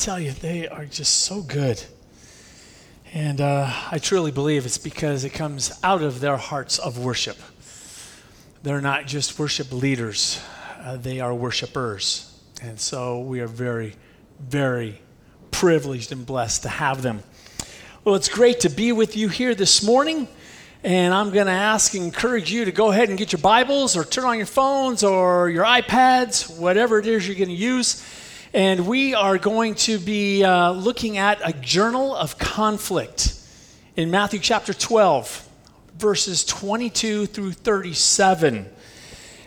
tell you, they are just so good. And uh, I truly believe it's because it comes out of their hearts of worship. They're not just worship leaders, uh, they are worshipers. And so we are very, very privileged and blessed to have them. Well, it's great to be with you here this morning. And I'm going to ask and encourage you to go ahead and get your Bibles or turn on your phones or your iPads, whatever it is you're going to use. And we are going to be uh, looking at a journal of conflict in Matthew chapter 12, verses 22 through 37.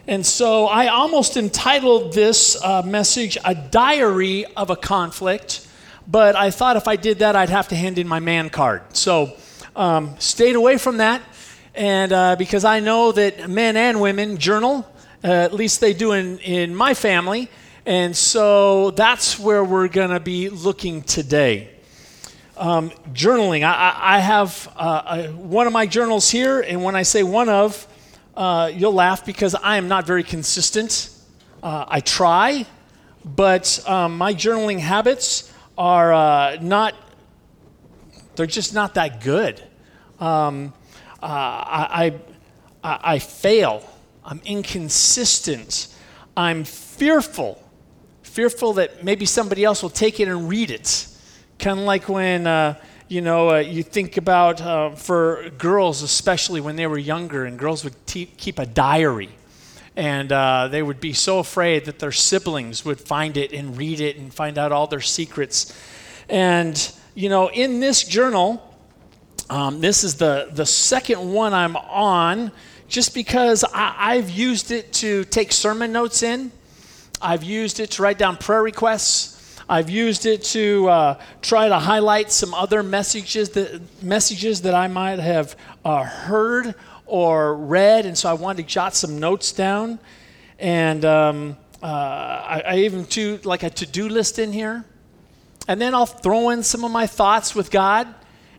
And so I almost entitled this uh, message A Diary of a Conflict, but I thought if I did that, I'd have to hand in my man card. So um, stayed away from that. And uh, because I know that men and women journal, uh, at least they do in, in my family. And so that's where we're going to be looking today. Um, journaling. I, I have uh, one of my journals here, and when I say one of, uh, you'll laugh because I am not very consistent. Uh, I try, but um, my journaling habits are uh, not, they're just not that good. Um, uh, I, I, I fail. I'm inconsistent. I'm fearful fearful that maybe somebody else will take it and read it. Kind of like when, uh, you know, uh, you think about uh, for girls, especially when they were younger, and girls would te- keep a diary. And uh, they would be so afraid that their siblings would find it and read it and find out all their secrets. And, you know, in this journal, um, this is the, the second one I'm on just because I, I've used it to take sermon notes in. I've used it to write down prayer requests. I've used it to uh, try to highlight some other messages that, messages that I might have uh, heard or read, and so I wanted to jot some notes down. And um, uh, I, I, even do like a to-do list in here, and then I'll throw in some of my thoughts with God,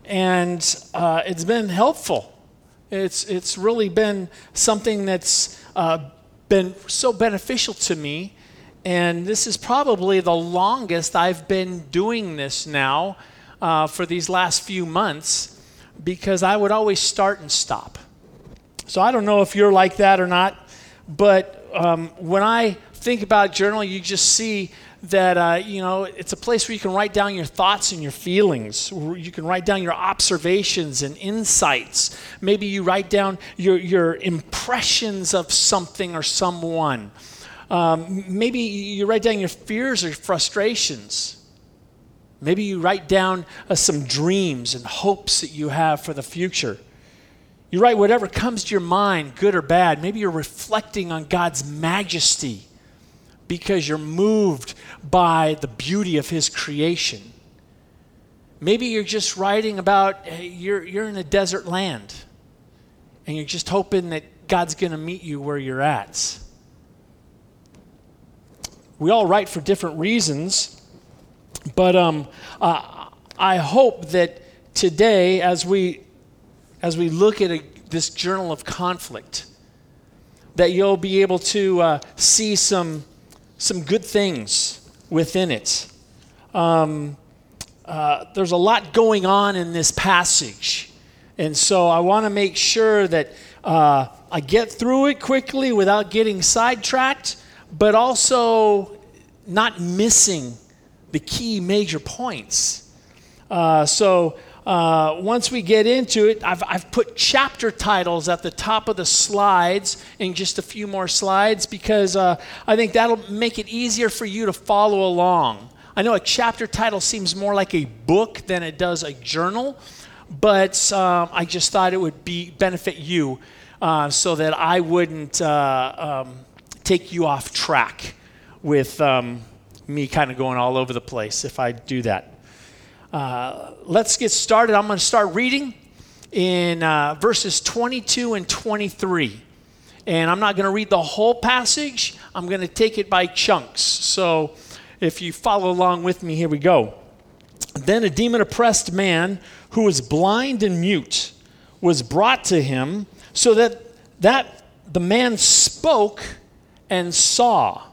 and uh, it's been helpful. It's it's really been something that's uh, been so beneficial to me and this is probably the longest I've been doing this now uh, for these last few months because I would always start and stop. So I don't know if you're like that or not, but um, when I think about journaling, you just see that uh, you know it's a place where you can write down your thoughts and your feelings. You can write down your observations and insights. Maybe you write down your, your impressions of something or someone um, maybe you write down your fears or frustrations. Maybe you write down uh, some dreams and hopes that you have for the future. You write whatever comes to your mind, good or bad. Maybe you're reflecting on God's majesty because you're moved by the beauty of His creation. Maybe you're just writing about uh, you're, you're in a desert land and you're just hoping that God's going to meet you where you're at we all write for different reasons, but um, uh, I hope that today, as we as we look at a, this journal of conflict, that you'll be able to uh, see some some good things within it. Um, uh, there's a lot going on in this passage, and so I want to make sure that uh, I get through it quickly without getting sidetracked but also not missing the key major points. Uh, so uh, once we get into it, I've, I've put chapter titles at the top of the slides in just a few more slides because uh, I think that'll make it easier for you to follow along. I know a chapter title seems more like a book than it does a journal, but um, I just thought it would be benefit you uh, so that I wouldn't uh, um, take you off track with um, me kind of going all over the place if I do that. Uh, let's get started. I'm going to start reading in uh, verses 22 and 23. And I'm not going to read the whole passage, I'm going to take it by chunks. So if you follow along with me, here we go. Then a demon oppressed man who was blind and mute was brought to him so that, that the man spoke and saw.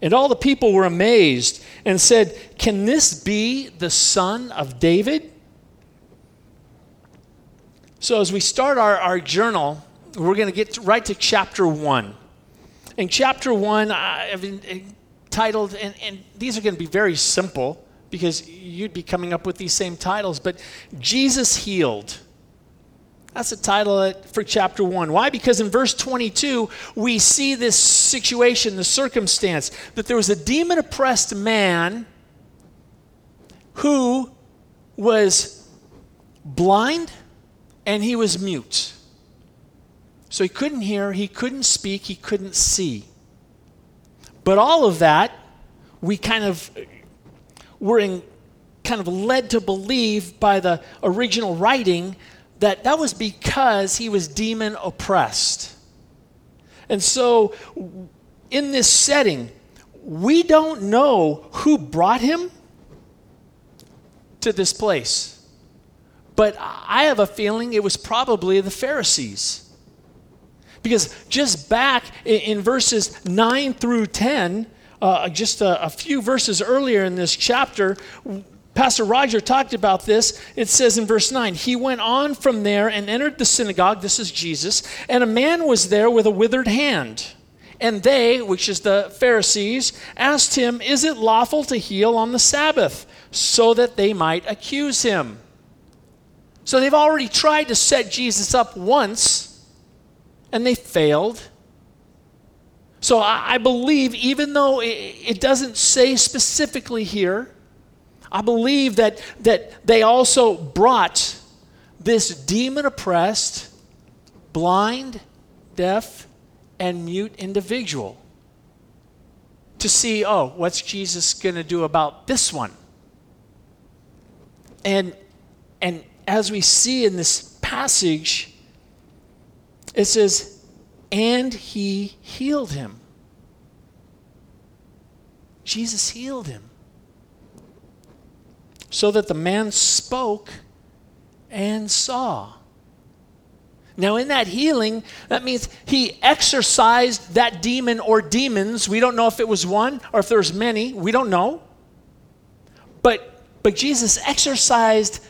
And all the people were amazed and said, Can this be the son of David? So, as we start our, our journal, we're going to get right to chapter 1. In chapter 1, I've entitled, eh, and, and these are going to be very simple because you'd be coming up with these same titles, but Jesus healed. That's the title for chapter 1. Why? Because in verse 22, we see this situation, the circumstance, that there was a demon oppressed man who was blind and he was mute. So he couldn't hear, he couldn't speak, he couldn't see. But all of that, we kind of were in, kind of led to believe by the original writing that that was because he was demon oppressed. And so, in this setting, we don't know who brought him to this place. But I have a feeling it was probably the Pharisees. Because just back in, verses 9 through 10, uh, just a, a few verses earlier in this chapter, Pastor Roger talked about this. It says in verse 9, He went on from there and entered the synagogue. This is Jesus. And a man was there with a withered hand. And they, which is the Pharisees, asked him, Is it lawful to heal on the Sabbath? So that they might accuse him. So they've already tried to set Jesus up once, and they failed. So I, believe, even though it doesn't say specifically here, I believe that, that they also brought this demon oppressed, blind, deaf, and mute individual to see, oh, what's Jesus going to do about this one? And, and as we see in this passage, it says, and he healed him. Jesus healed him. So that the man spoke and saw. Now, in that healing, that means he exorcised that demon or demons. We don't know if it was one or if there's many. We don't know. But, but Jesus exorcised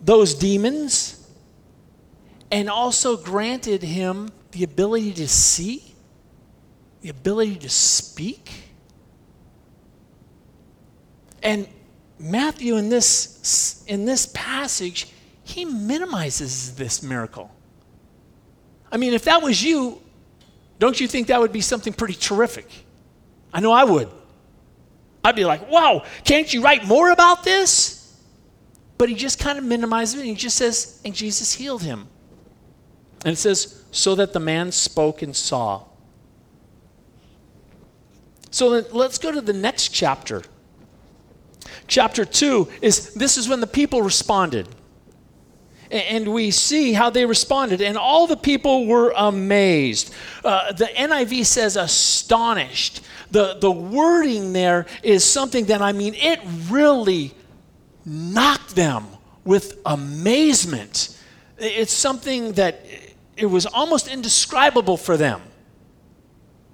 those demons and also granted him the ability to see, the ability to speak. And Matthew in this in this passage, he minimizes this miracle. I mean, if that was you, don't you think that would be something pretty terrific? I know I would. I'd be like, wow, can't you write more about this? But he just kind of minimizes it and he just says, and Jesus healed him. And it says, so that the man spoke and saw. So let's go to the next chapter. Chapter 2 is this is when the people responded. And we see how they responded. And all the people were amazed. Uh, the NIV says astonished. The, the wording there is something that, I mean, it really knocked them with amazement. It's something that it was almost indescribable for them.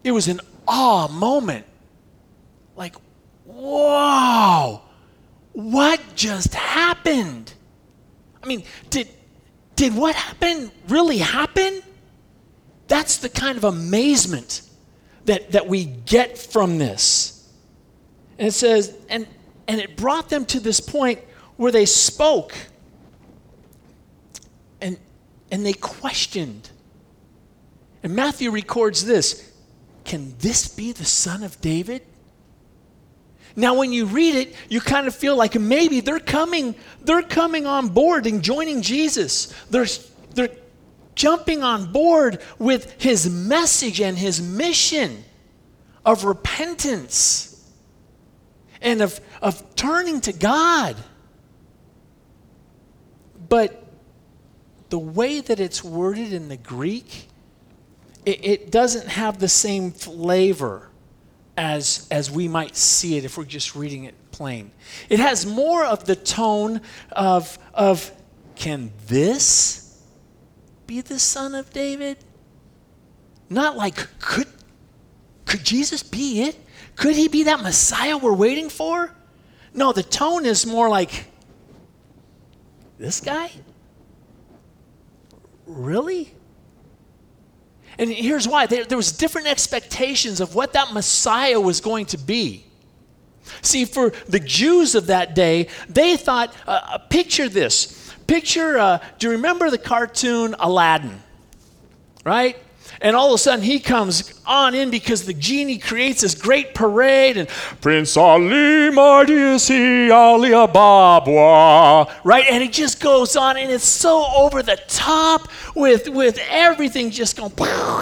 It was an awe moment. Like, whoa, what just happened? I mean, did, did what happened really happen? That's the kind of amazement that, that we get from this. And it says, and and it brought them to this point where they spoke and, and they questioned. And Matthew records this Can this be the son of David? Now, when you read it, you kind of feel like maybe they're coming, they're coming on board and joining Jesus. They're, they're jumping on board with his message and his mission of repentance and of, of turning to God. But the way that it's worded in the Greek, it, it doesn't have the same flavor as, as we might see it if we're just reading it plain. It has more of the tone of, of can this be the son of David? Not like, could, could Jesus be it? Could he be that Messiah we're waiting for? No, the tone is more like, this guy? Really? And here's why there, was different expectations of what that Messiah was going to be. See, for the Jews of that day, they thought, uh, uh picture this. Picture, uh, do you remember the cartoon Aladdin? Right? And all of a sudden he comes on in because the genie creates this great parade and Prince Ali, Mardisi, Ali Ababwa. Right? And it just goes on and it's so over the top with, with everything just going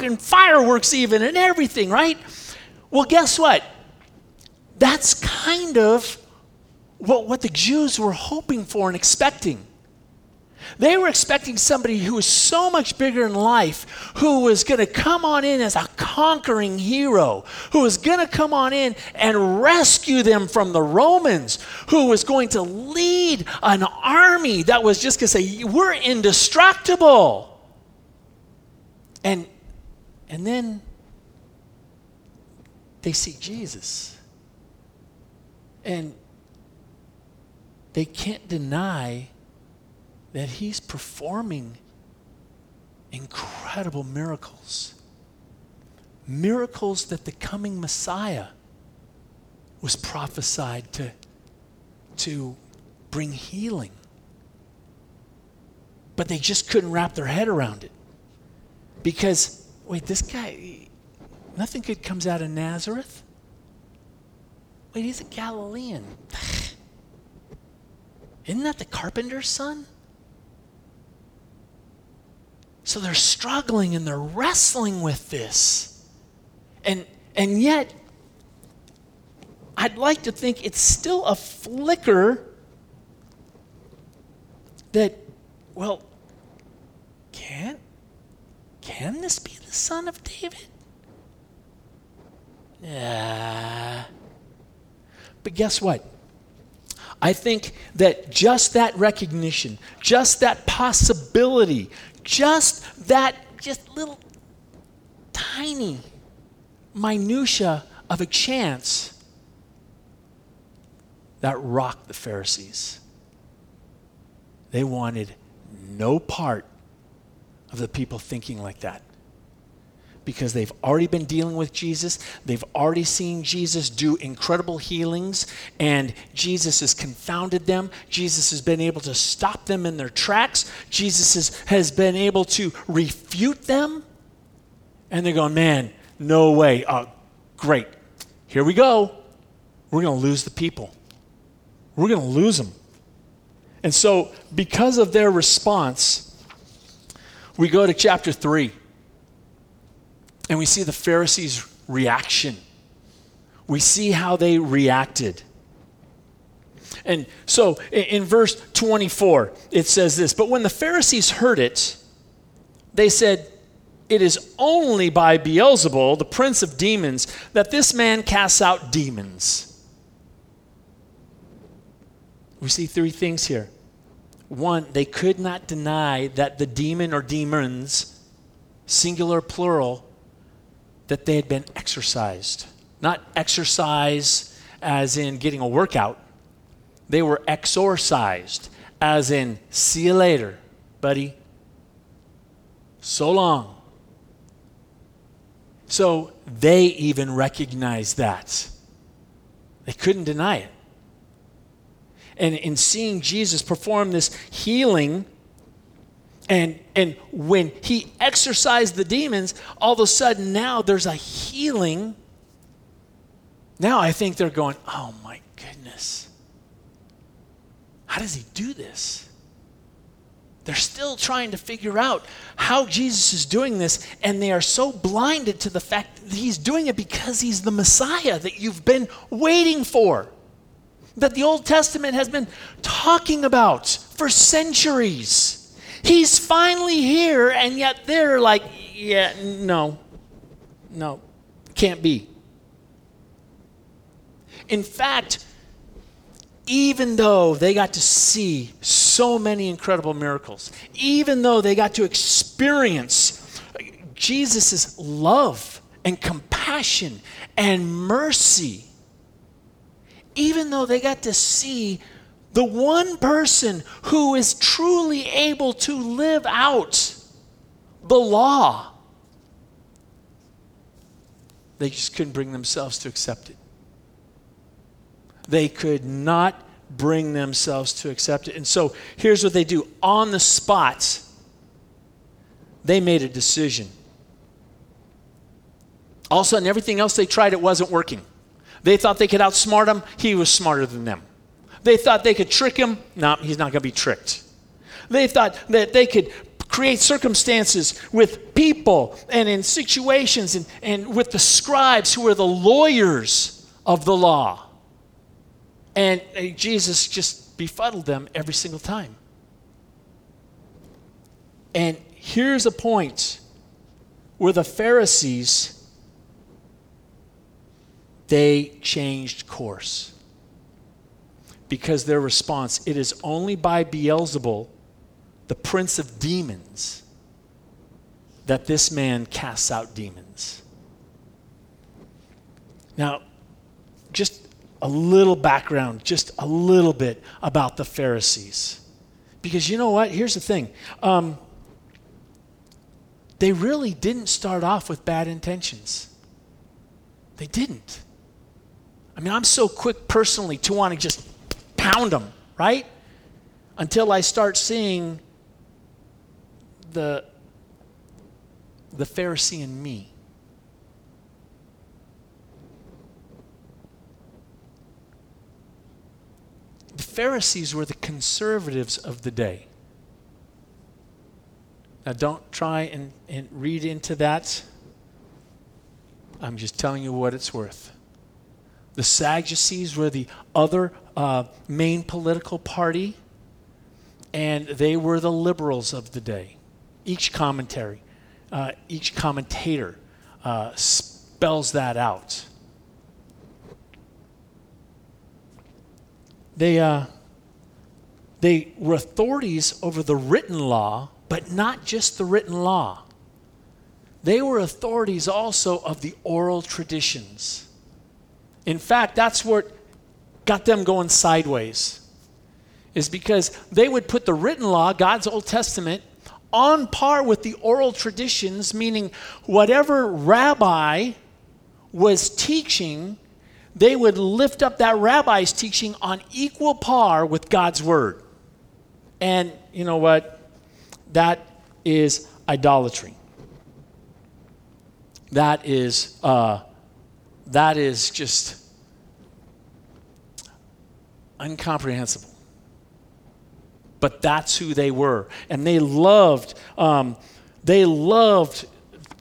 and fireworks even and everything, right? Well, guess what? That's kind of what, what the Jews were hoping for and expecting. They were expecting somebody who was so much bigger in life, who was going to come on in as a conquering hero, who was going to come on in and rescue them from the Romans, who was going to lead an army that was just going to say, We're indestructible. And, and then they see Jesus. And they can't deny that he's performing incredible miracles. Miracles that the coming Messiah was prophesied to, to bring healing. But they just couldn't wrap their head around it. Because, wait, this guy, nothing good comes out of Nazareth. Wait, he's a Galilean. Isn't that the carpenter's son? So they're struggling and they're wrestling with this. And, and yet, I'd like to think it's still a flicker that, well, can, can this be the son of David? Yeah. But guess what? I think that just that recognition, just that possibility, just that, just little tiny minutia of a chance that rocked the Pharisees. They wanted no part of the people thinking like that because they've already been dealing with Jesus. They've already seen Jesus do incredible healings, and Jesus has confounded them. Jesus has been able to stop them in their tracks. Jesus has, has been able to refute them. And they're going, man, no way. Uh, great. Here we go. We're going to lose the people. We're going to lose them. And so, because of their response, we go to chapter 3. And we see the Pharisees' reaction. We see how they reacted. And so in, verse 24, it says this But when the Pharisees heard it, they said, It is only by Beelzebul, the prince of demons, that this man casts out demons. We see three things here. One, they could not deny that the demon or demons, singular, plural, that they had been exercised. Not exercise as in getting a workout, they were exorcised, as in, see you later, buddy. So long. So they even recognized that. They couldn't deny it. And in seeing Jesus perform this healing, and, and when he exorcised the demons, all of a sudden now there's a healing. Now I think they're going, oh my goodness. How does he do this? They're still trying to figure out how Jesus is doing this, and they are so blinded to the fact that he's doing it because he's the Messiah that you've been waiting for, that the Old Testament has been talking about for centuries. He's finally here, and yet they're like, yeah, no, no, can't be. In fact, even though they got to see so many incredible miracles, even though they got to experience Jesus' love and compassion and mercy, even though they got to see the one person who is truly able to live out the law. They just couldn't bring themselves to accept it. They could not bring themselves to accept it. And so here's what they do on the spot, they made a decision. All of a sudden, everything else they tried, it wasn't working. They thought they could outsmart him, he was smarter than them. They thought they could trick him, no, he's not going to be tricked. They thought that they could create circumstances with people and in situations and, and with the scribes who were the lawyers of the law. And uh, Jesus just befuddled them every single time. And here's a point where the Pharisees they changed course. Because their response, it is only by Beelzebul, the prince of demons, that this man casts out demons. Now, just a little background, just a little bit about the Pharisees. Because you know what? Here's the thing um, they really didn't start off with bad intentions. They didn't. I mean, I'm so quick personally to want to just pound them, right? Until I start seeing the, the Pharisee in me. The Pharisees were the conservatives of the day. Now, don't try and, and read into that. I'm just telling you what it's worth. The Sadducees were the other uh, main political party, and they were the liberals of the day. Each commentary, uh, each commentator uh, spells that out. They, uh, they were authorities over the written law, but not just the written law. They were authorities also of the oral traditions. In fact, that's what got them going sideways, is because they would put the written law, God's Old Testament, on par with the oral traditions, meaning whatever rabbi was teaching, they would lift up that rabbi's teaching on equal par with God's word. And you know what? That is idolatry. That is uh, that is just incomprehensible. But that's who they were. And they loved, um, they loved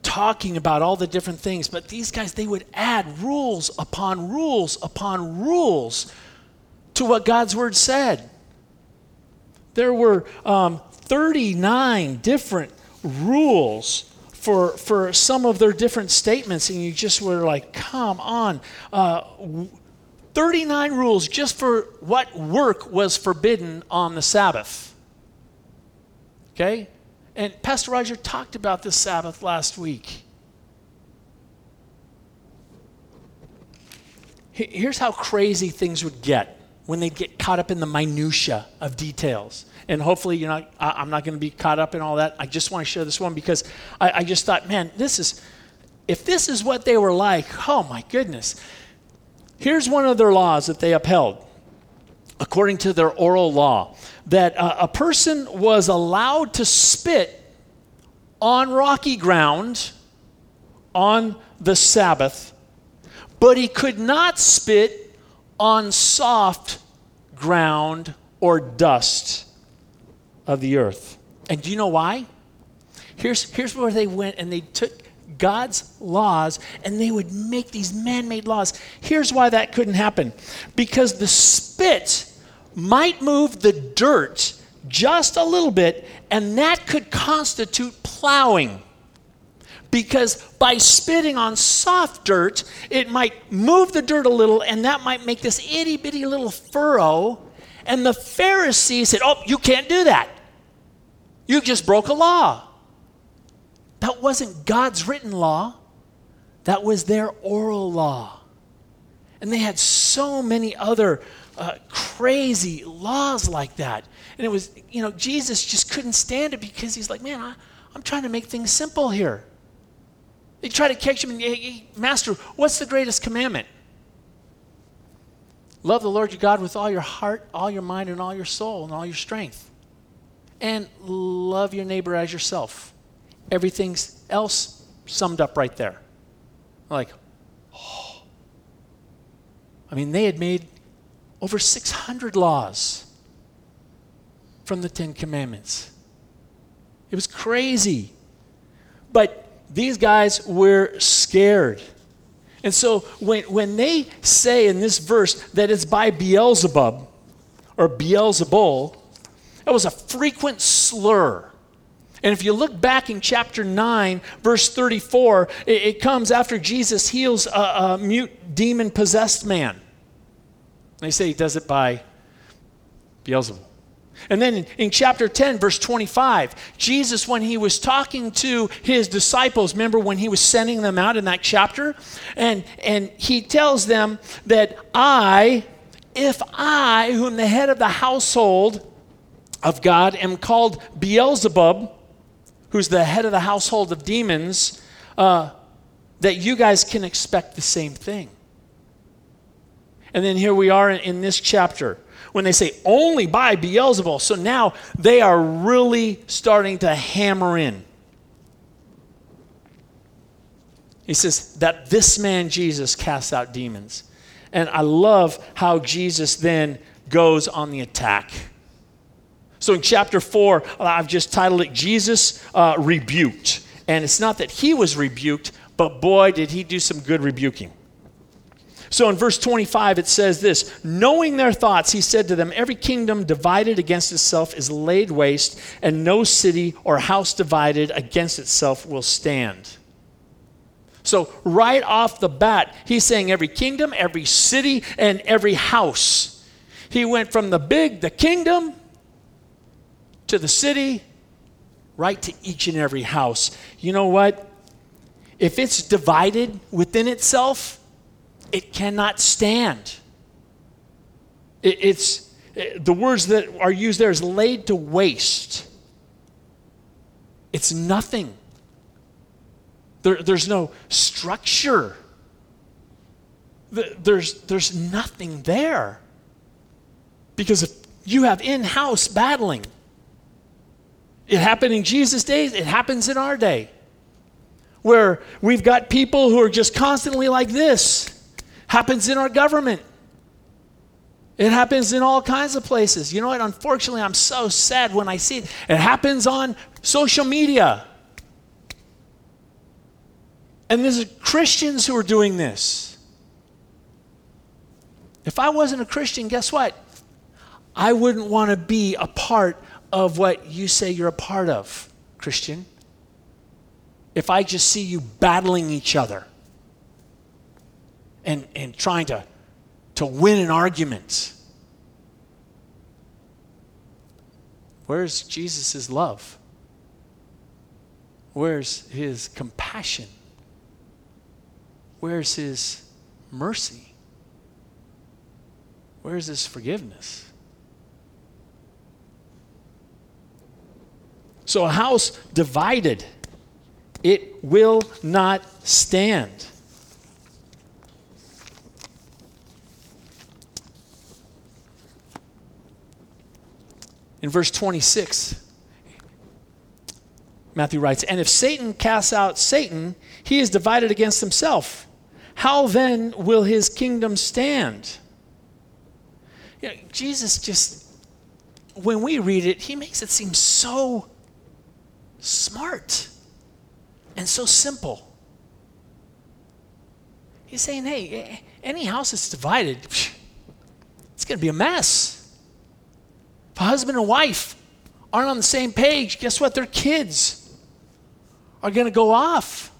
talking about all the different things. But these guys, they would add rules upon rules upon rules to what God's word said. There were um, 39 different rules for, for some of their different statements, and you just were like, come on. Uh, 39 rules just for what work was forbidden on the Sabbath. Okay? And Pastor Roger talked about the Sabbath last week. Here's how crazy things would get when they get caught up in the minutia of details. And hopefully, you're not, I'm not going to be caught up in all that. I just want to share this one because I, I just thought, man, this is, if this is what they were like, oh my goodness. Here's one of their laws that they upheld, according to their oral law, that uh, a person was allowed to spit on rocky ground on the Sabbath, but he could not spit on soft ground or dust of the earth. And do you know why? Here's, here's where they went and they took God's laws and they would make these man made laws. Here's why that couldn't happen because the spit might move the dirt just a little bit, and that could constitute plowing. Because by spitting on soft dirt, it might move the dirt a little, and that might make this itty bitty little furrow. And the Pharisees said, Oh, you can't do that. You just broke a law. That wasn't God's written law, That was their oral law. And they had so many other uh, crazy laws like that. And it was, you know, Jesus just couldn't stand it because he's like, man, I, I'm trying to make things simple here. They try to catch him and, hey, hey, Master, what's the greatest commandment? Love the Lord your God with all your heart, all your mind, and all your soul, and all your strength. And love your neighbor as yourself. Everything else summed up right there. Like, oh. I mean, they had made over 600 laws from the Ten Commandments. It was crazy. But these guys were scared. And so when, when they say in this verse that it's by Beelzebub or Beelzebul, that was a frequent slur. And if you look back in chapter 9, verse 34, it, it comes after Jesus heals a, a mute demon possessed man. They say he does it by Beelzebub. And then in, chapter 10, verse 25, Jesus, when he was talking to his disciples, remember when he was sending them out in that chapter? And, and he tells them that I, if I, who am the head of the household of God, am called Beelzebub, who's the head of the household of demons, uh, that you guys can expect the same thing. And then here we are in, in this chapter when they say only by Beelzebul. So now they are really starting to hammer in. He says that this man Jesus casts out demons. And I love how Jesus then goes on the attack. So in chapter 4, I've just titled it Jesus uh, Rebuked. And it's not that he was rebuked, but boy, did he do some good rebuking. So in verse 25, it says this Knowing their thoughts, he said to them, Every kingdom divided against itself is laid waste, and no city or house divided against itself will stand. So, right off the bat, he's saying every kingdom, every city, and every house. He went from the big, the kingdom, to the city, right to each and every house. You know what? If it's divided within itself, it cannot stand. It, it's it, the words that are used there is laid to waste. It's nothing. There, there's no structure. There's, there's nothing there. Because if you have in house battling, it happened in Jesus' days, it happens in our day. Where we've got people who are just constantly like this happens in our government. It happens in all kinds of places. You know what? Unfortunately, I'm so sad when I see it. It happens on social media. And there's Christians who are doing this. If I wasn't a Christian, guess what? I wouldn't want to be a part of what you say you're a part of, Christian. If I just see you battling each other and, and trying to, to win an argument. Where's Jesus' love? Where's his compassion? Where's his mercy? Where's his forgiveness? So, a house divided, it will not stand. In verse 26, Matthew writes, And if Satan casts out Satan, he is divided against himself. How then will his kingdom stand? You know, Jesus just, when we read it, he makes it seem so smart and so simple. He's saying, hey, any house that's divided, it's going to be a mess. If a husband and wife aren't on the same page, guess what? Their kids are going to go off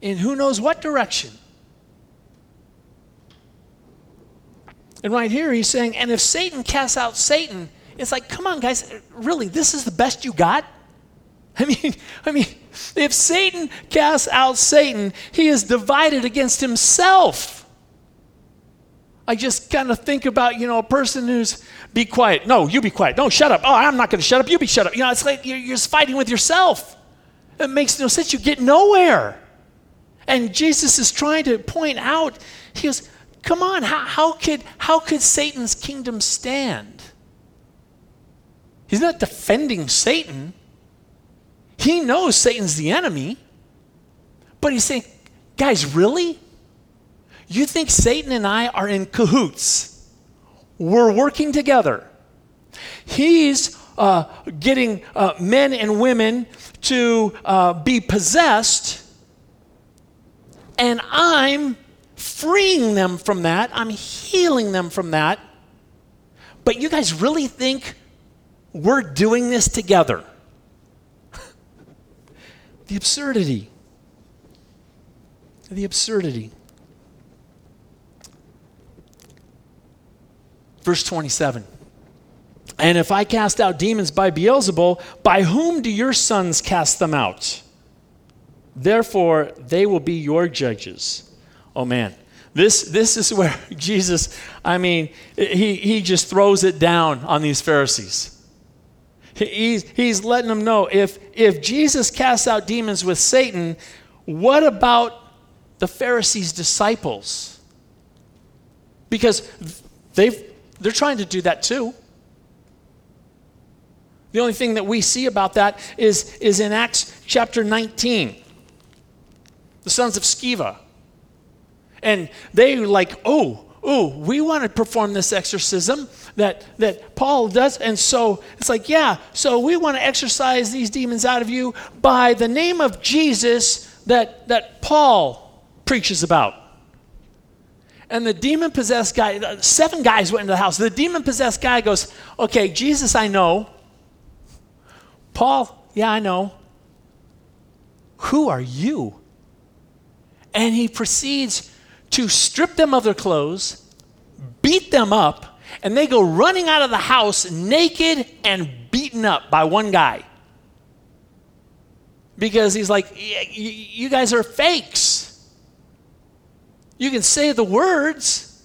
in who knows what direction. And right here, he's saying, and if Satan casts out Satan, it's like, come on, guys, really, this is the best you got? I mean, I mean, If Satan casts out Satan, he is divided against himself. I just kind of think about, you know, a person who's, be quiet. No, you be quiet. No, shut up. Oh, I'm not going to shut up. You be shut up. You know, it's like you're, you're just fighting with yourself. It makes no sense. You get nowhere. And Jesus is trying to point out, he goes, come on, how, how, could, how could Satan's kingdom stand? He's not defending Satan. He knows Satan's the enemy. But he's saying, guys, really? You think Satan and I are in cahoots? We're working together. He's uh, getting uh, men and women to uh, be possessed, and I'm freeing them from that. I'm healing them from that. But you guys really think we're doing this together? The absurdity. The absurdity. Verse 27. And if I cast out demons by Beelzebul, by whom do your sons cast them out? Therefore, they will be your judges. Oh man, this, this is where Jesus, I mean, he, he just throws it down on these Pharisees. He's, he's letting them know if, if Jesus casts out demons with Satan, what about the Pharisees' disciples? Because they've, they're trying to do that too. The only thing that we see about that is, is in Acts chapter 19. The sons of Sceva. And they like, oh, oh, we want to perform this exorcism that, that Paul does. And so it's like, yeah, so we want to exorcise these demons out of you by the name of Jesus that, that Paul preaches about. And the demon possessed guy, uh, seven guys went into the house. The demon possessed guy goes, okay, Jesus, I know. Paul, yeah, I know. Who are you? And he proceeds to strip them of their clothes, beat them up, and they go running out of the house naked and beaten up by one guy. Because he's like, You guys are fakes. You can say the words,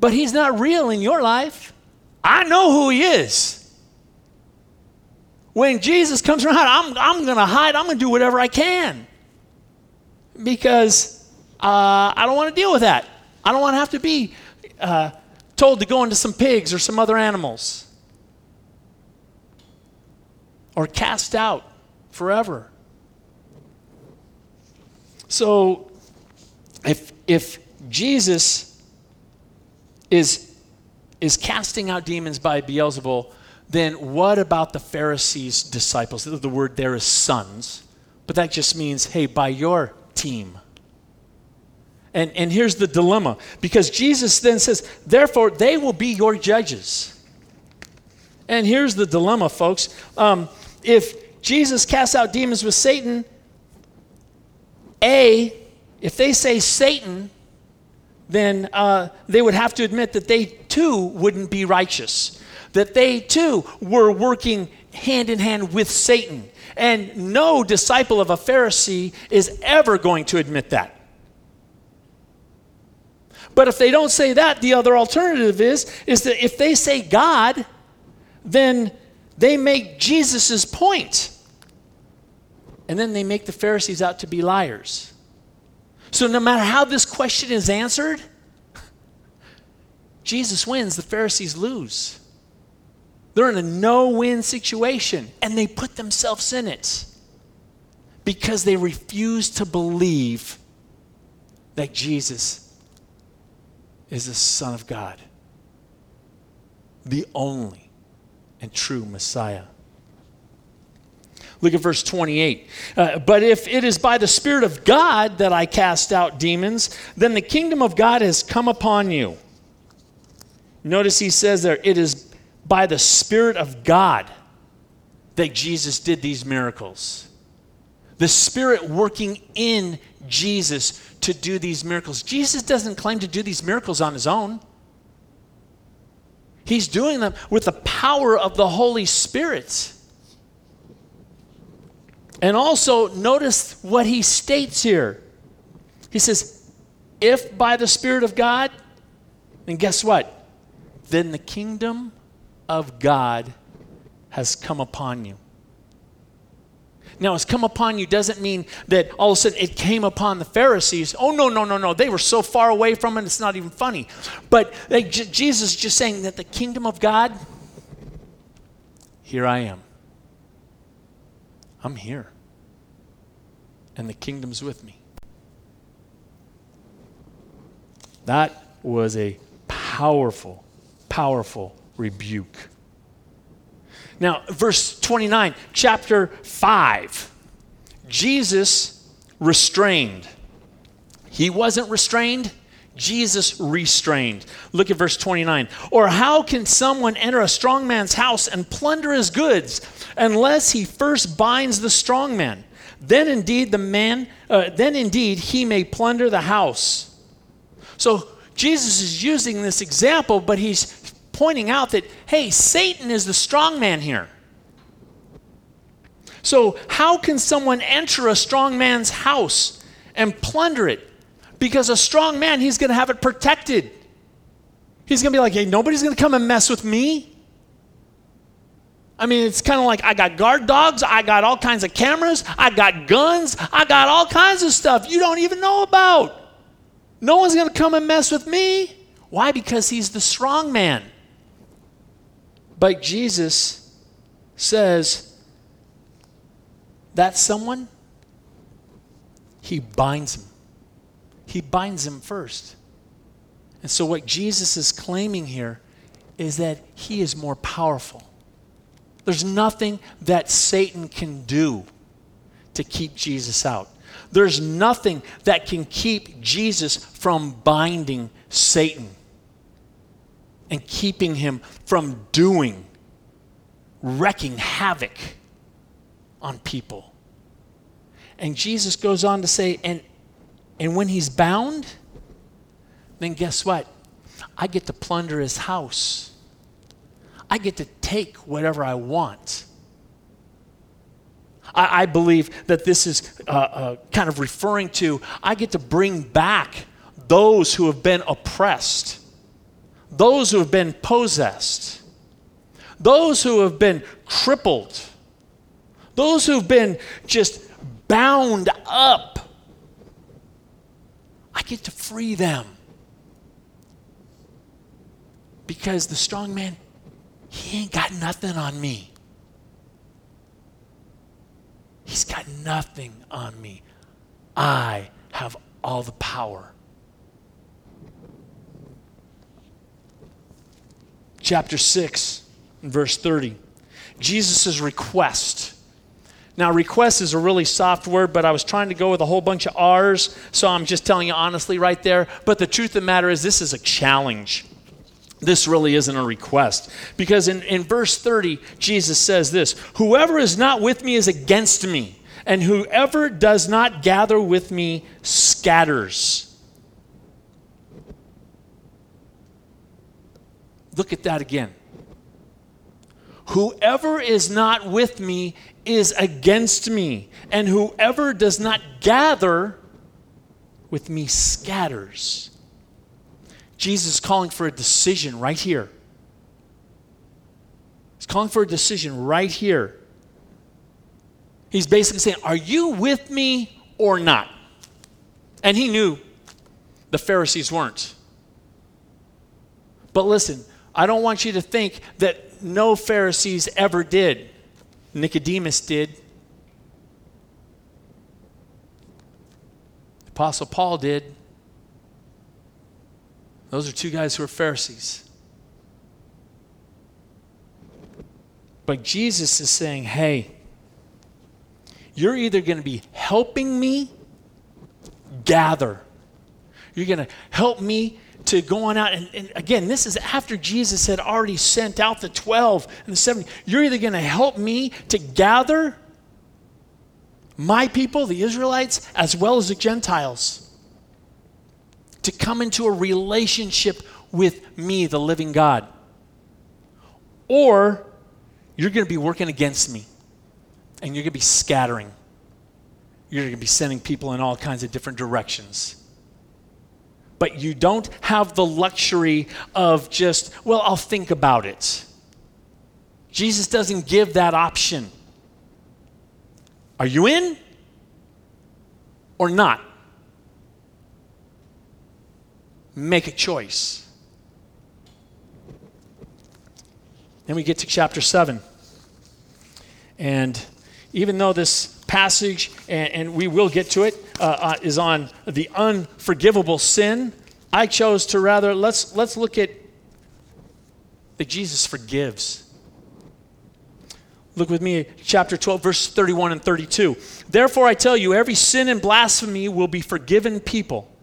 but he's not real in your life. I know who he is when Jesus comes around, I'm, I'm going to hide. I'm going to do whatever I can because uh, I don't want to deal with that. I don't want to have to be uh, told to go into some pigs or some other animals or cast out forever. So, if, if Jesus is, is casting out demons by Beelzebul, then what about the Pharisees' disciples? The word there is sons, but that just means, hey, by your team. And, and here's the dilemma because Jesus then says, therefore, they will be your judges. And here's the dilemma, folks. Um, if Jesus casts out demons with Satan, A, if they say Satan, then uh, they would have to admit that they too wouldn't be righteous that they too were working hand in hand with Satan. And no disciple of a Pharisee is ever going to admit that. But if they don't say that, the other alternative is, is that if they say God, then they make Jesus' point. And then they make the Pharisees out to be liars. So no matter how this question is answered, Jesus wins, the Pharisees lose. They're in a no win situation and they put themselves in it because they refuse to believe that Jesus is the Son of God, the only and true Messiah. Look at verse 28. Uh, but if it is by the Spirit of God that I cast out demons, then the kingdom of God has come upon you. Notice he says there, it is by the Spirit of God that Jesus did these miracles. The Spirit working in Jesus to do these miracles. Jesus doesn't claim to do these miracles on his own. He's doing them with the power of the Holy Spirit. And also, notice what he states here. He says, If by the Spirit of God, then guess what? Then the kingdom of God has come upon you. Now, it's come upon you doesn't mean that all of a sudden it came upon the Pharisees. Oh, no, no, no, no. They were so far away from it, it's not even funny. But they, J- Jesus is just saying that the kingdom of God, here I am. I'm here. And the kingdom's with me. That was a powerful, powerful rebuke. Now, verse 29, chapter 5. Jesus restrained. He wasn't restrained, Jesus restrained. Look at verse 29. Or how can someone enter a strong man's house and plunder his goods unless he first binds the strong man? Then indeed the man, uh, then indeed he may plunder the house. So Jesus is using this example, but he's pointing out that, hey, Satan is the strong man here. So, how can someone enter a strong man's house and plunder it? Because a strong man, he's going to have it protected. He's going to be like, hey, nobody's going to come and mess with me. I mean, it's kind of like I got guard dogs, I got all kinds of cameras, I got guns, I got all kinds of stuff you don't even know about. No one's going to come and mess with me. Why? Because he's the strong man. But Jesus says that someone, he binds him. He binds him first. And so, what Jesus is claiming here is that he is more powerful. There's nothing that Satan can do to keep Jesus out. There's nothing that can keep Jesus from binding Satan and keeping him from doing, wrecking havoc on people. And Jesus goes on to say, and, and when he's bound, then guess what? I get to plunder his house. I get to take whatever I want. I, believe that this is uh, uh, kind of referring to I get to bring back those who have been oppressed those who have been possessed, those who have been crippled, those who've been just bound up. I get to free them. Because the strong man, he ain't got nothing on me. He's got nothing on me. I have all the power. Chapter 6, verse 30. Jesus' request. Now, request is a really soft word, but I was trying to go with a whole bunch of R's, so I'm just telling you honestly right there. But the truth of the matter is, this is a challenge. This really isn't a request. Because in, in verse 30, Jesus says this Whoever is not with me is against me, and whoever does not gather with me scatters. Look at that again. Whoever is not with me is against me, and whoever does not gather with me scatters. Jesus is calling for a decision right here. He's calling for a decision right here. He's basically saying, Are you with me or not? And he knew the Pharisees weren't. But listen, I don't want you to think that no Pharisees ever did. Nicodemus did. Apostle Paul did. Those are two guys who are Pharisees. But Jesus is saying, hey, you're either going to be helping me gather, you're going to help me to go on out. And, and, again, this is after Jesus had already sent out the 12 and the 70. You're either going to help me to gather my people, the Israelites, as well as the Gentiles, to come into a relationship with me, the living God. Or you're going to be working against me and you're going to be scattering. you're going to be sending people in all kinds of different directions. But you don't have the luxury of just, well, I'll think about it. Jesus doesn't give that option. Are you in or not? Make a choice. Then we get to chapter 7. And even though this passage, and, and we will get to it, uh, uh, is on the unforgivable sin, I chose to rather let's let's look at that Jesus forgives. Look with me, chapter 12, verse 31 and 32. Therefore, I tell you, every sin and blasphemy will be forgiven people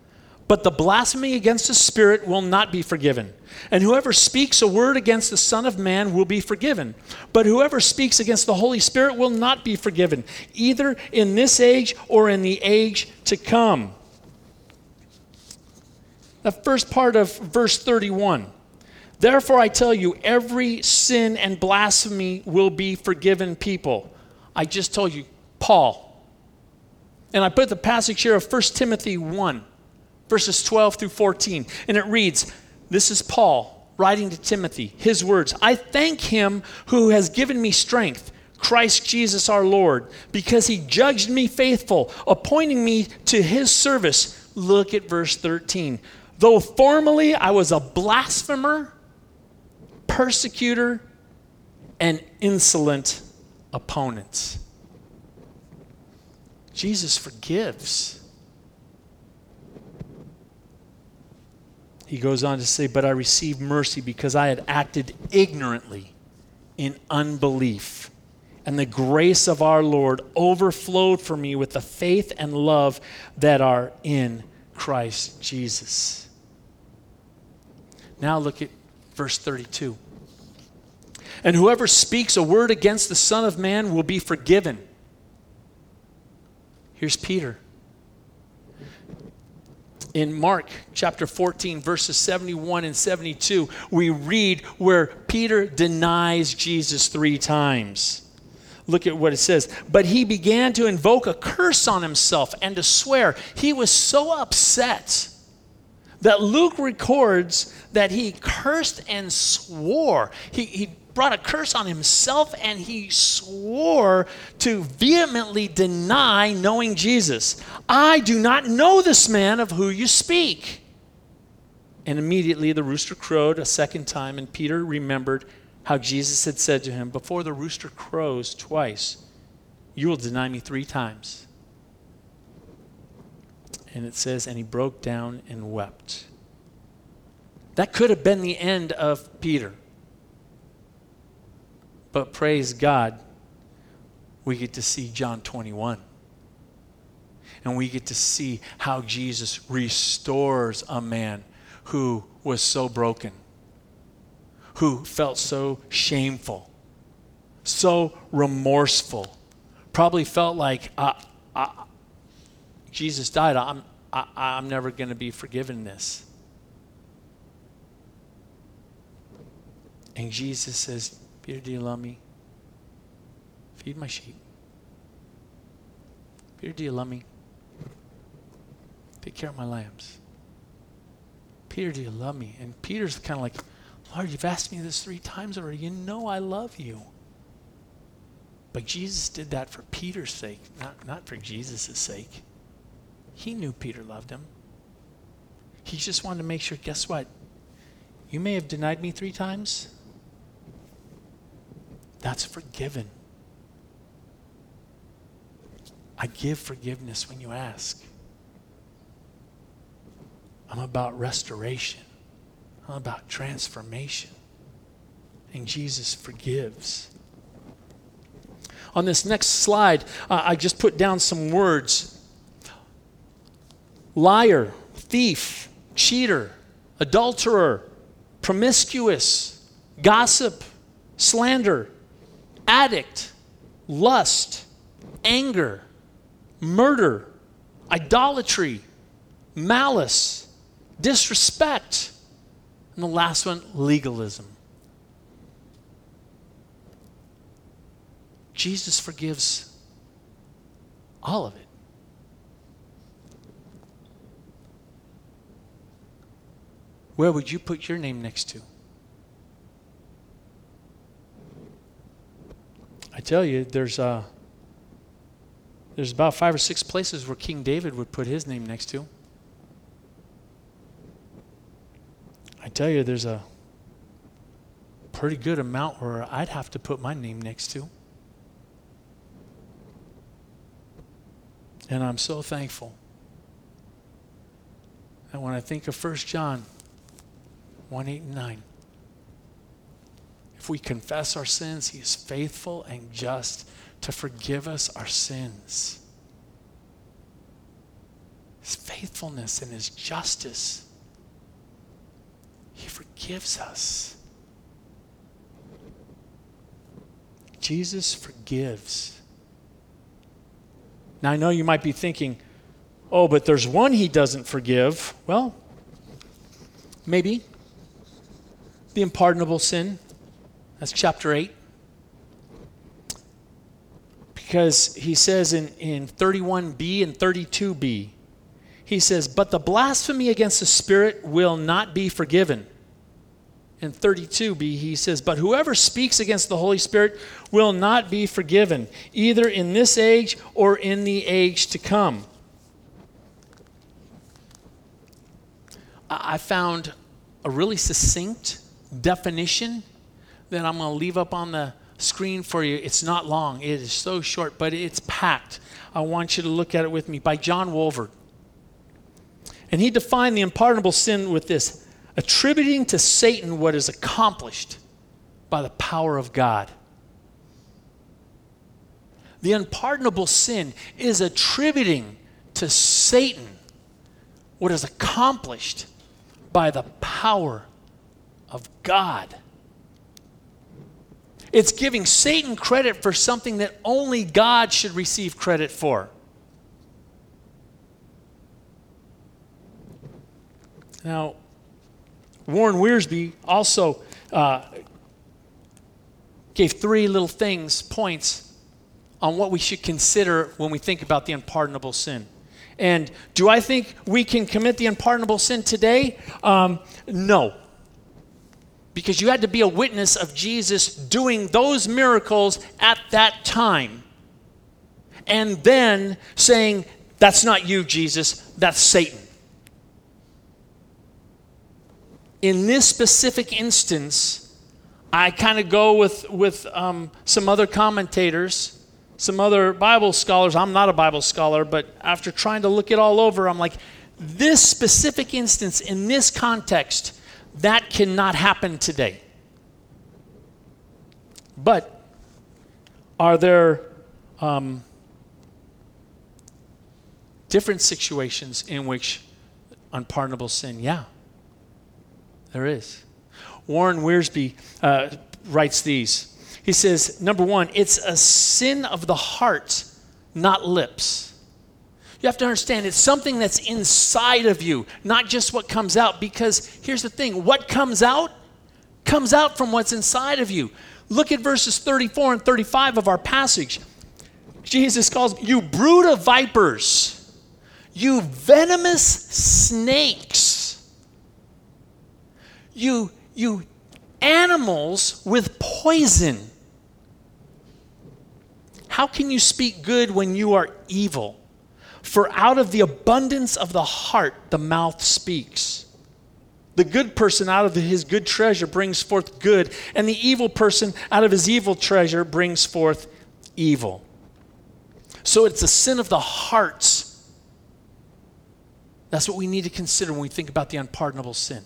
but the blasphemy against the Spirit will not be forgiven. And whoever speaks a word against the Son of Man will be forgiven. But whoever speaks against the Holy Spirit will not be forgiven, either in this age or in the age to come. The first part of verse 31. Therefore, I tell you, every sin and blasphemy will be forgiven people. I just told you, Paul. And I put the passage here of 1 Timothy 1 verses 12 through 14. And it reads This is Paul writing to Timothy, his words I thank him who has given me strength. Christ Jesus our Lord, because he judged me faithful, appointing me to his service. Look at verse 13. Though formerly I was a blasphemer, persecutor, and insolent opponent. Jesus forgives. He goes on to say, But I received mercy because I had acted ignorantly in unbelief. And the grace of our Lord overflowed for me with the faith and love that are in Christ Jesus. Now look at verse 32. And whoever speaks a word against the Son of Man will be forgiven. Here's Peter in Mark chapter 14, verses 71 and 72, we read where Peter denies Jesus three times. Look at what it says. But he began to invoke a curse on himself and to swear. He was so upset that Luke records that he cursed and swore. He, he brought a curse on himself and he swore to vehemently deny knowing Jesus. I do not know this man of who you speak. And immediately the rooster crowed a second time, and Peter remembered how Jesus had said to him, Before the rooster crows twice, you will deny me three times. And it says, And he broke down and wept. That could have been the end of Peter. But praise God, we get to see John 21. And we get to see how Jesus restores a man who was so broken, who felt so shameful, so remorseful, probably felt like, uh, uh, Jesus died. I'm, I, I'm never going to be forgiven this. And Jesus says, Peter, do you love me? Feed my sheep. Peter, do you love me? Take care of my lambs. Peter, do you love me? And Peter's kind of like, Lord, you've asked me this three times already. You know I love you. But Jesus did that for Peter's sake, not, not for Jesus' sake. He knew Peter loved him. He just wanted to make sure guess what? You may have denied me three times, that's forgiven. I give forgiveness when you ask. I'm about restoration. I'm about transformation. And Jesus forgives. On this next slide, uh, I just put down some words liar, thief, cheater, adulterer, promiscuous, gossip, slander, addict, lust, anger, murder, idolatry, malice, disrespect. And the last one, legalism. Jesus forgives all of it. Where would you put your name next to? I tell you, there's uh, there's about five or six places where King David would put his name next to. I tell you, there's a pretty good amount where I'd have to put my name next to. And I'm so thankful. And when I think of 1 John 1 8 and 9, if we confess our sins, He is faithful and just to forgive us our sins. His faithfulness and His justice, He forgives us. Jesus forgives. Now, I know you might be thinking, oh, but there's one he doesn't forgive. Well, maybe. The unpardonable sin. That's chapter 8. Because he says in, in 31b and 32b, he says, But the blasphemy against the Spirit will not be forgiven in 32b, he says, But whoever speaks against the Holy Spirit will not be forgiven, either in this age or in the age to come. I found a really succinct definition that I'm going to leave up on the screen for you. It's not long, it is so short, but it's packed. I want you to look at it with me by John Walvoord. And he defined the unpardonable sin with this attributing to Satan what is accomplished by the power of God. The unpardonable sin is attributing to Satan what is accomplished by the power of God. It's giving Satan credit for something that only God should receive credit for. Now, Warren Wiersbe also uh, gave three little things, points on what we should consider when we think about the unpardonable sin. And do I think we can commit the unpardonable sin today? Um, no. Because you had to be a witness of Jesus doing those miracles at that time. And then saying, That's not you, Jesus, that's Satan. in this specific instance, I kind of go with, with um, some other commentators, some other Bible scholars. I'm not a Bible scholar, but after trying to look it all over, I'm like, this specific instance in this context, that cannot happen today. But are there um, different situations in which unpardonable sin? Yeah. There is. Warren Wiersbe uh, writes these. He says, number one, it's a sin of the heart, not lips. You have to understand it's something that's inside of you, not just what comes out. Because here's the thing what comes out comes out from what's inside of you. Look at verses 34 and 35 of our passage. Jesus calls you brood of vipers, you venomous snakes you, you animals with poison. How can you speak good when you are evil? For out of the abundance of the heart, the mouth speaks. The good person out of his good treasure brings forth good, and the evil person out of his evil treasure brings forth evil. So it's a sin of the hearts. That's what we need to consider when we think about the unpardonable sin.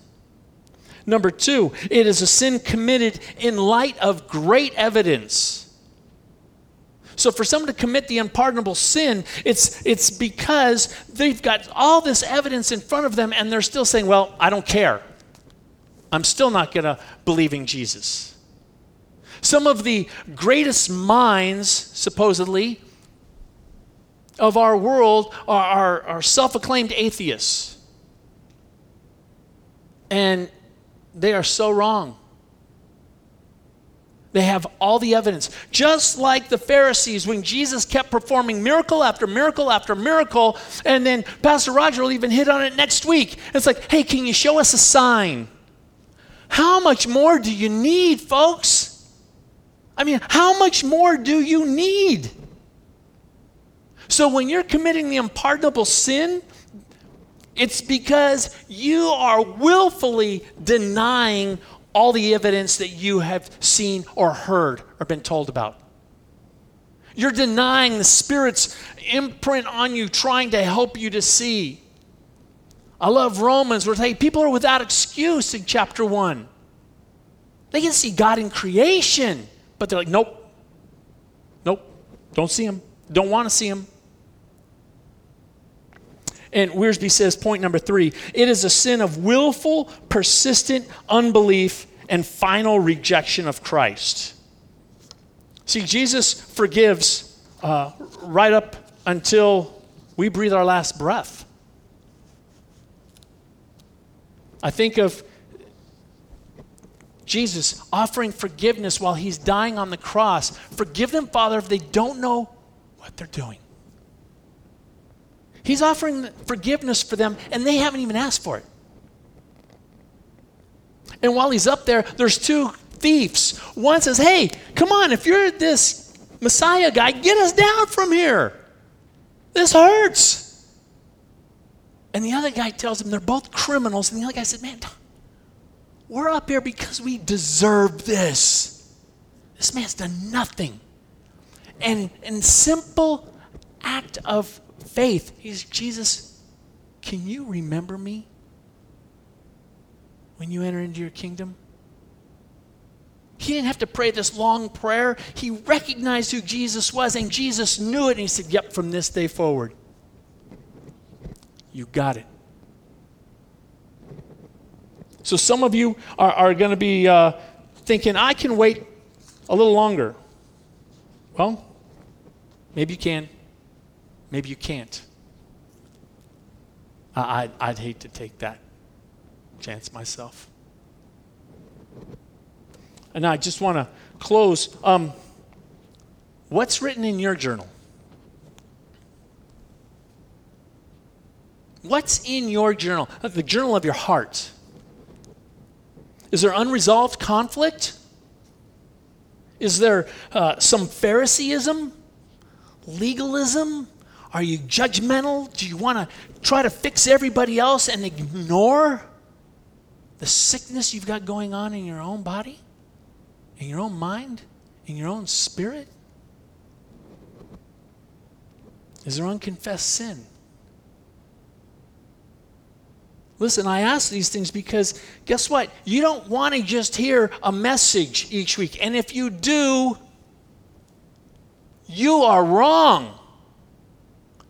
Number two, it is a sin committed in light of great evidence. So for someone to commit the unpardonable sin, it's, it's because they've got all this evidence in front of them and they're still saying, well, I don't care. I'm still not going to believe in Jesus. Some of the greatest minds, supposedly, of our world are, are, are self acclaimed atheists. And they are so wrong. They have all the evidence. Just like the Pharisees, when Jesus kept performing miracle after miracle after miracle, and then Pastor Roger will even hit on it next week. It's like, hey, can you show us a sign? How much more do you need, folks? I mean, how much more do you need? So when you're committing the unpardonable sin, it's because you are willfully denying all the evidence that you have seen or heard or been told about. You're denying the Spirit's imprint on you, trying to help you to see. I love Romans where hey, people are without excuse in chapter 1. They can see God in creation, but they're like, nope, nope, don't see Him, don't want to see Him. And Wiersbe says, point number three it is a sin of willful, persistent unbelief and final rejection of Christ. See, Jesus forgives uh, right up until we breathe our last breath. I think of Jesus offering forgiveness while he's dying on the cross. Forgive them, Father, if they don't know what they're doing. He's offering forgiveness for them, and they haven't even asked for it. And while he's up there, there's two thieves. One says, Hey, come on, if you're this Messiah guy, get us down from here. This hurts. And the other guy tells him they're both criminals. And the other guy said, Man, we're up here because we deserve this. This man's done nothing. And in simple act of faith. He's Jesus, can you remember me when you enter into your kingdom? He didn't have to pray this long prayer. He recognized who Jesus was, and Jesus knew it, and he said, Yep, from this day forward, you got it. So some of you are, are going to be uh, thinking, I can wait a little longer. Well, maybe you can. Maybe you can't. I, I'd hate to take that chance myself. And I just want to close. Um, what's written in your journal? What's in your journal? The journal of your heart. Is there unresolved conflict? Is there uh, some Phariseeism? Legalism? Are you judgmental? Do you want to try to fix everybody else and ignore the sickness you've got going on in your own body, in your own mind, in your own spirit? Is there unconfessed sin? Listen, I ask these things because guess what? You don't want to just hear a message each week. And if you do, you are wrong.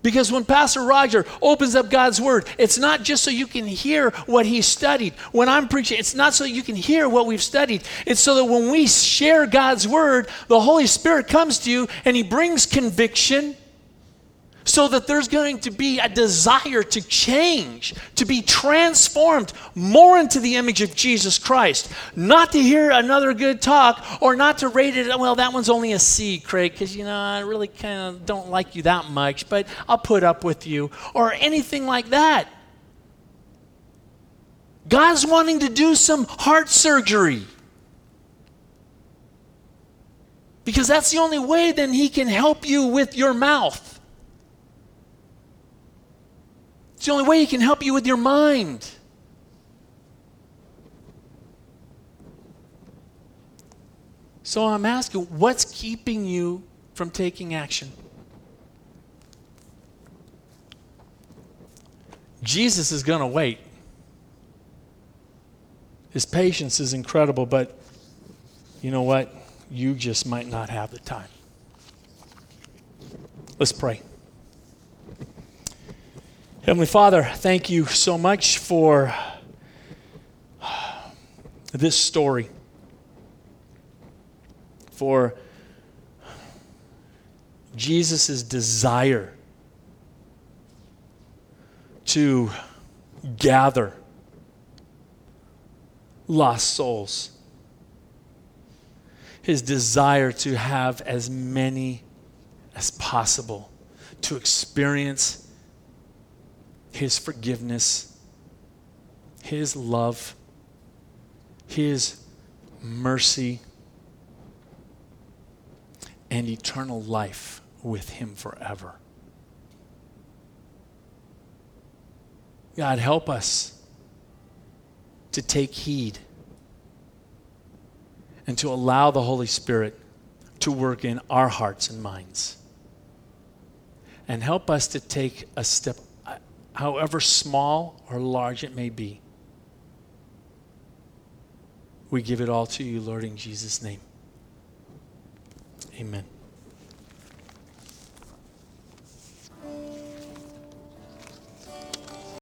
Because when Pastor Roger opens up God's Word, it's not just so you can hear what he studied. When I'm preaching, it's not so you can hear what we've studied. It's so that when we share God's Word, the Holy Spirit comes to you and he brings conviction so that there's going to be a desire to change, to be transformed more into the image of Jesus Christ. Not to hear another good talk or not to rate it, well, that one's only a C, Craig, because, you know, I really kind of don't like you that much, but I'll put up with you, or anything like that. God's wanting to do some heart surgery. Because that's the only way then He can help you with your mouth. It's the only way He can help you with your mind. So I'm asking, what's keeping you from taking action? Jesus is going to wait. His patience is incredible, but you know what? You just might not have the time. Let's pray. Heavenly Father, thank you so much for this story, for Jesus' desire to gather lost souls. his desire to have as many as possible to experience his forgiveness, his love, his mercy, and eternal life with him forever. God, help us to take heed and to allow the Holy Spirit to work in our hearts and minds. And help us to take a step, however small or large it may be. We give it all to you, Lord, in Jesus' name. Amen.